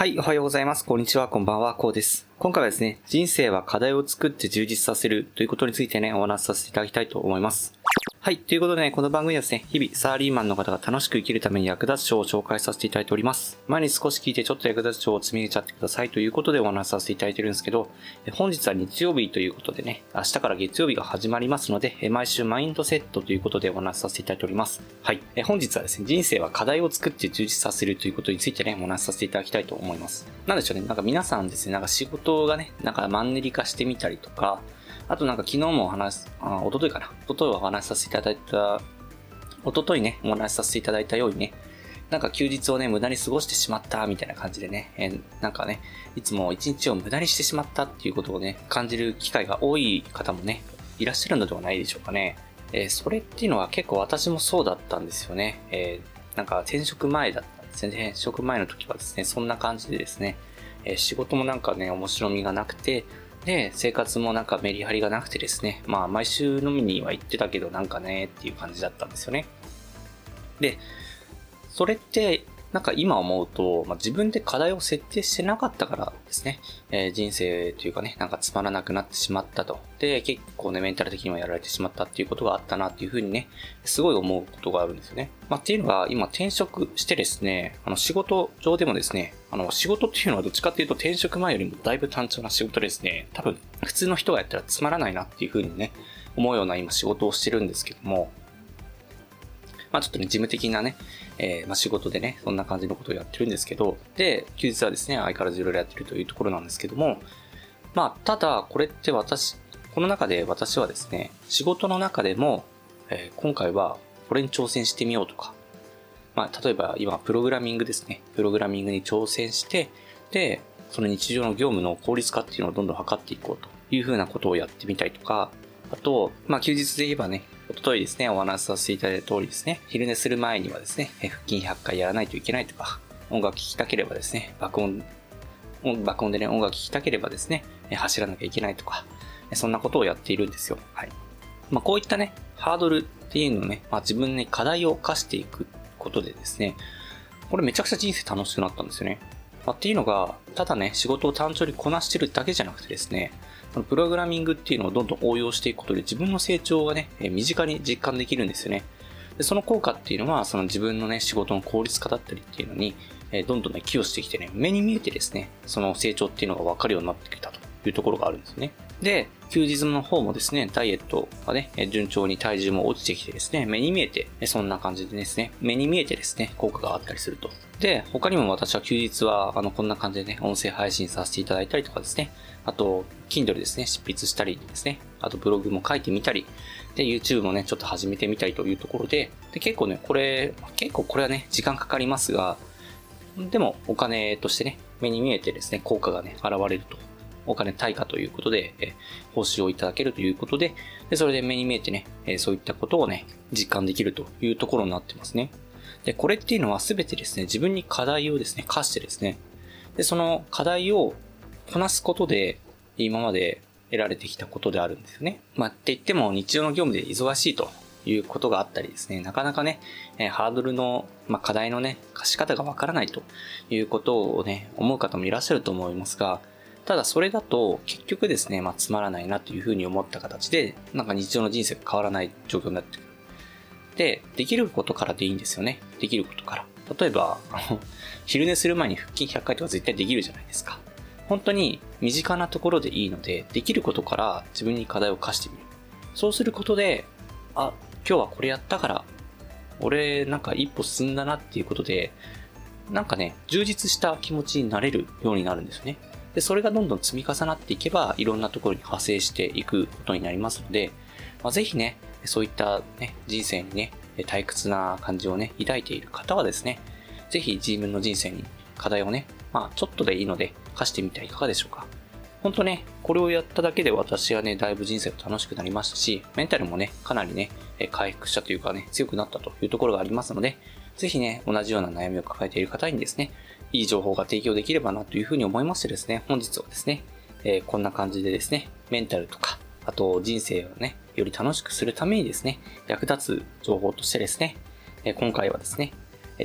はい、おはようございます。こんにちは、こんばんは、こうです。今回はですね、人生は課題を作って充実させるということについてね、お話しさせていただきたいと思います。はい。ということでね、この番組はですね、日々サラリーマンの方が楽しく生きるために役立つ章を紹介させていただいております。前に少し聞いてちょっと役立つ章を積み上げちゃってくださいということでお話しさせていただいてるんですけど、本日は日曜日ということでね、明日から月曜日が始まりますので、毎週マインドセットということでお話しさせていただいております。はい。本日はですね、人生は課題を作って充実させるということについてね、お話しさせていただきたいと思います。なんでしょうね、なんか皆さんですね、なんか仕事がね、なんかマンネリ化してみたりとか、あとなんか昨日もお話、あ、おとといかな。おとといはお話しさせていただいた、おとといね、お話しさせていただいたようにね、なんか休日をね、無駄に過ごしてしまったみたいな感じでね、えー、なんかね、いつも一日を無駄にしてしまったっていうことをね、感じる機会が多い方もね、いらっしゃるのではないでしょうかね。えー、それっていうのは結構私もそうだったんですよね。えー、なんか転職前だったんですね。転職前の時はですね、そんな感じでですね、え仕事もなんかね、面白みがなくて、で、生活もなんかメリハリがなくてですね、まあ毎週飲みには行ってたけどなんかねっていう感じだったんですよね。で、それってなんか今思うと、まあ、自分で課題を設定してなかったからですね、えー、人生というかね、なんかつまらなくなってしまったと。で、結構ね、メンタル的にもやられてしまったっていうことがあったなっていうふうにね、すごい思うことがあるんですよね。まあ、っていうのが、今転職してですね、あの仕事上でもですね、あの仕事っていうのはどっちかっていうと転職前よりもだいぶ単調な仕事ですね、多分普通の人がやったらつまらないなっていうふうにね、思うような今仕事をしてるんですけども、まあちょっとね、事務的なね、えー、まあ仕事でね、そんな感じのことをやってるんですけど、で、休日はですね、相変わらずいろいろやってるというところなんですけども、まあただ、これって私、この中で私はですね、仕事の中でも、えー、今回はこれに挑戦してみようとか、まあ例えば今プログラミングですね、プログラミングに挑戦して、で、その日常の業務の効率化っていうのをどんどん測っていこうというふうなことをやってみたいとか、あと、まあ休日で言えばね、おとといですね、お話しさせていただいた通りですね、昼寝する前にはですね、腹筋100回やらないといけないとか、音楽聴きたければですね、爆音、爆音でね、音楽聴きたければですね、走らなきゃいけないとか、そんなことをやっているんですよ。はい。まあ、こういったね、ハードルっていうのをね、まあ、自分に課題を課していくことでですね、これめちゃくちゃ人生楽しくなったんですよね。まあ、っていうのが、ただね、仕事を単調にこなしてるだけじゃなくてですね、プログラミングっていうのをどんどん応用していくことで自分の成長がね、身近に実感できるんですよね。でその効果っていうのは、その自分のね、仕事の効率化だったりっていうのに、どんどんね、寄与してきてね、目に見えてですね、その成長っていうのが分かるようになってきたというところがあるんですね。で、休日の方もですね、ダイエットがね、順調に体重も落ちてきてですね、目に見えて、そんな感じでですね、目に見えてですね、効果があったりすると。で、他にも私は休日は、あの、こんな感じでね、音声配信させていただいたりとかですね、あと、Kindle ですね、執筆したりですね、あとブログも書いてみたり、で、YouTube もね、ちょっと始めてみたりというところで、で、結構ね、これ、結構これはね、時間かかりますが、でも、お金としてね、目に見えてですね、効果がね、現れると。お金対価ということで、え報酬をいただけるということで、で、それで目に見えてね、えそういったことをね、実感できるというところになってますね。で、これっていうのはすべてですね、自分に課題をですね、課してですね、で、その課題をこなすことで、今まで得られてきたことであるんですよね。まあ、って言っても日常の業務で忙しいということがあったりですね、なかなかね、え、ハードルの、まあ、課題のね、貸し方がわからないということをね、思う方もいらっしゃると思いますが、ただそれだと結局ですね、まあ、つまらないなというふうに思った形で、なんか日常の人生が変わらない状況になってくる。で、できることからでいいんですよね。できることから。例えば、昼寝する前に腹筋100回とか絶対できるじゃないですか。本当に身近なところでいいので、できることから自分に課題を課してみる。そうすることで、あ、今日はこれやったから、俺なんか一歩進んだなっていうことで、なんかね、充実した気持ちになれるようになるんですよね。で、それがどんどん積み重なっていけば、いろんなところに派生していくことになりますので、まあ、ぜひね、そういったね、人生にね、退屈な感じをね、抱いている方はですね、ぜひ自分の人生に課題をね、まあちょっとでいいので課してみてはいかがでしょうか。ほんとね、これをやっただけで私はね、だいぶ人生が楽しくなりましたし、メンタルもね、かなりね、回復したというかね、強くなったというところがありますので、ぜひね、同じような悩みを抱えている方にですね、いい情報が提供できればなというふうに思いましてですね、本日はですね、えー、こんな感じでですね、メンタルとか、あと人生をね、より楽しくするためにですね、役立つ情報としてですね、え今回はですね、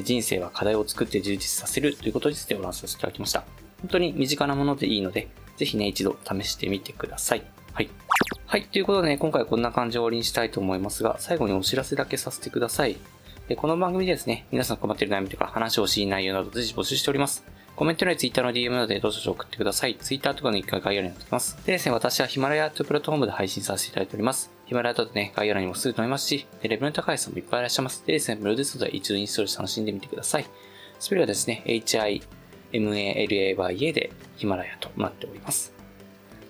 人生は課題を作って充実させるということについてお話しさせていただきました。本当に身近なものでいいので、ぜひね、一度試してみてください。はい。はい。ということでね、今回こんな感じで終わりにしたいと思いますが、最後にお知らせだけさせてください。でこの番組でですね、皆さん困ってる悩みとか話をしい内容など随時募集しております。コメント欄や Twitter の DM などでどうぞ送ってください。Twitter とかの一回概要欄に載ってます。でですね、私はヒマラヤというプラットフォームで配信させていただいております。ヒマラヤだとね、概要欄にもすぐ載りますし、レベルの高い人もいっぱいいらっしゃいます。でですね、無料ですので一度インストールして楽しんでみてください。スペルはですね、HIMALAYA でヒマラヤとなっております。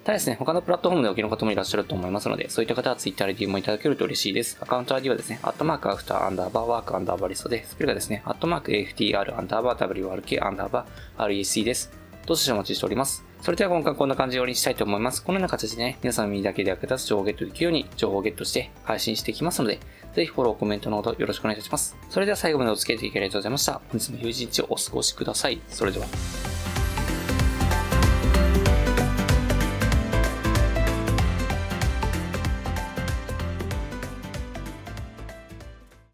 ただですね、他のプラットフォームでお聞きの方もいらっしゃると思いますので、そういった方は Twitter で DM もいただけると嬉しいです。アカウント ID はですね、アットマークアフターアンダーバーワークアンダーバーリストで、スペルがですね、アットマーク AFTR アンダーバー WRK アンダーバー REC です。どうしてお待ちしております。それでは今回こんな感じで終わりにしたいと思います。このような形でね、皆さんの耳だけで役立つ情報をゲットできるように情報をゲットして配信していきますので、ぜひフォロー、コメントのほどよろしくお願いいたします。それでは最後までお付き合いいただきありがとうございました。本日も良い一日をお過ごしください。それでは。